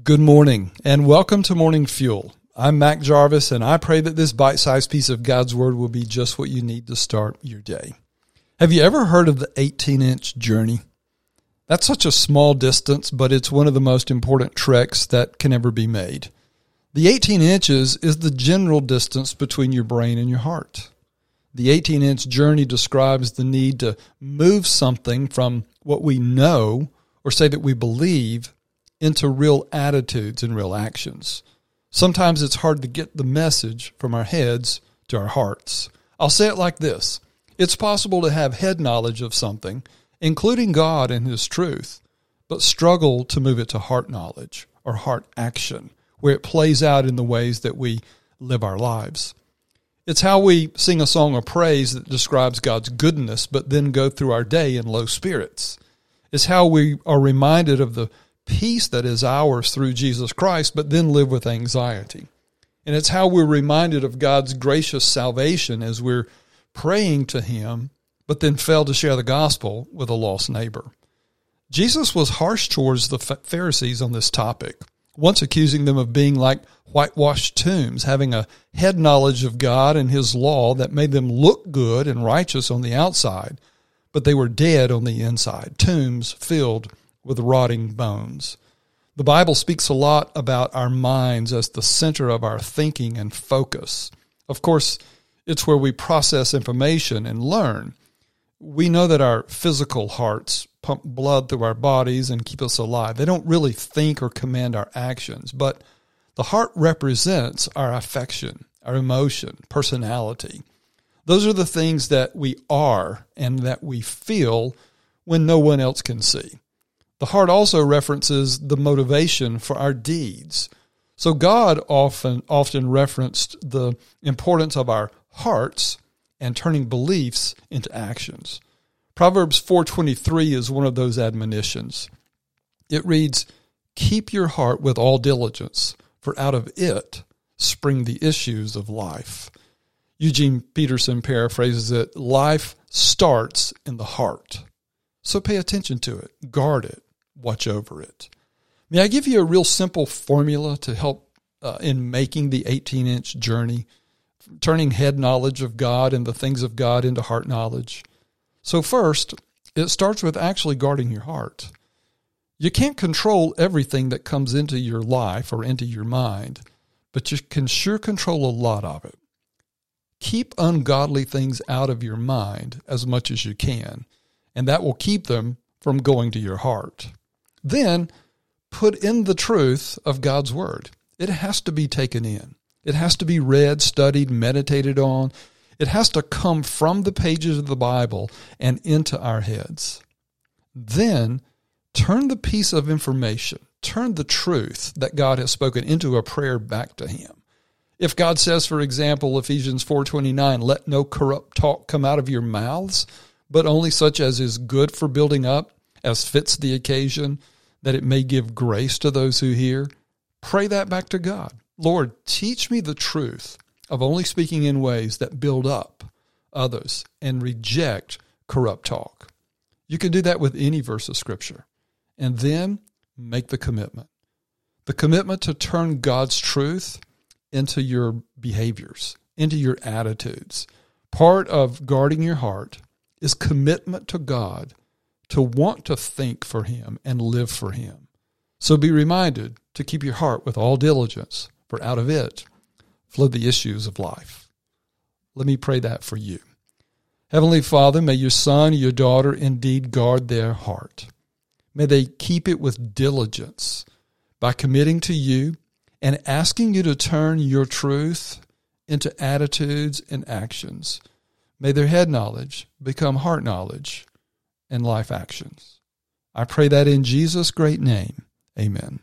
Good morning and welcome to Morning Fuel. I'm Mac Jarvis and I pray that this bite sized piece of God's Word will be just what you need to start your day. Have you ever heard of the 18 inch journey? That's such a small distance, but it's one of the most important treks that can ever be made. The 18 inches is the general distance between your brain and your heart. The 18 inch journey describes the need to move something from what we know or say that we believe into real attitudes and real actions. Sometimes it's hard to get the message from our heads to our hearts. I'll say it like this It's possible to have head knowledge of something, including God and His truth, but struggle to move it to heart knowledge or heart action, where it plays out in the ways that we live our lives. It's how we sing a song of praise that describes God's goodness, but then go through our day in low spirits. It's how we are reminded of the peace that is ours through Jesus Christ, but then live with anxiety. And it's how we're reminded of God's gracious salvation as we're praying to Him, but then fail to share the gospel with a lost neighbor. Jesus was harsh towards the Pharisees on this topic, once accusing them of being like whitewashed tombs, having a head knowledge of God and His law that made them look good and righteous on the outside, but they were dead on the inside, tombs filled with rotting bones. The Bible speaks a lot about our minds as the center of our thinking and focus. Of course, it's where we process information and learn. We know that our physical hearts pump blood through our bodies and keep us alive. They don't really think or command our actions, but the heart represents our affection, our emotion, personality. Those are the things that we are and that we feel when no one else can see. The heart also references the motivation for our deeds. So God often often referenced the importance of our hearts and turning beliefs into actions. Proverbs 4:23 is one of those admonitions. It reads, "Keep your heart with all diligence, for out of it spring the issues of life." Eugene Peterson paraphrases it, "Life starts in the heart." So pay attention to it, guard it, watch over it. May I give you a real simple formula to help uh, in making the 18 inch journey, turning head knowledge of God and the things of God into heart knowledge? So, first, it starts with actually guarding your heart. You can't control everything that comes into your life or into your mind, but you can sure control a lot of it. Keep ungodly things out of your mind as much as you can, and that will keep them from going to your heart. Then put in the truth of God's Word. It has to be taken in. It has to be read, studied, meditated on. It has to come from the pages of the Bible and into our heads. Then turn the piece of information, turn the truth that God has spoken into a prayer back to him. If God says, for example, Ephesians 4:29, let no corrupt talk come out of your mouths, but only such as is good for building up, as fits the occasion, that it may give grace to those who hear, pray that back to God. Lord, teach me the truth of only speaking in ways that build up others and reject corrupt talk. You can do that with any verse of Scripture. And then make the commitment the commitment to turn God's truth into your behaviors, into your attitudes. Part of guarding your heart is commitment to God to want to think for Him and live for Him. So be reminded to keep your heart with all diligence, for out of it flow the issues of life. Let me pray that for you. Heavenly Father, may your son, your daughter indeed guard their heart. May they keep it with diligence by committing to you and asking you to turn your truth into attitudes and actions. May their head knowledge become heart knowledge and life actions. I pray that in Jesus' great name. Amen.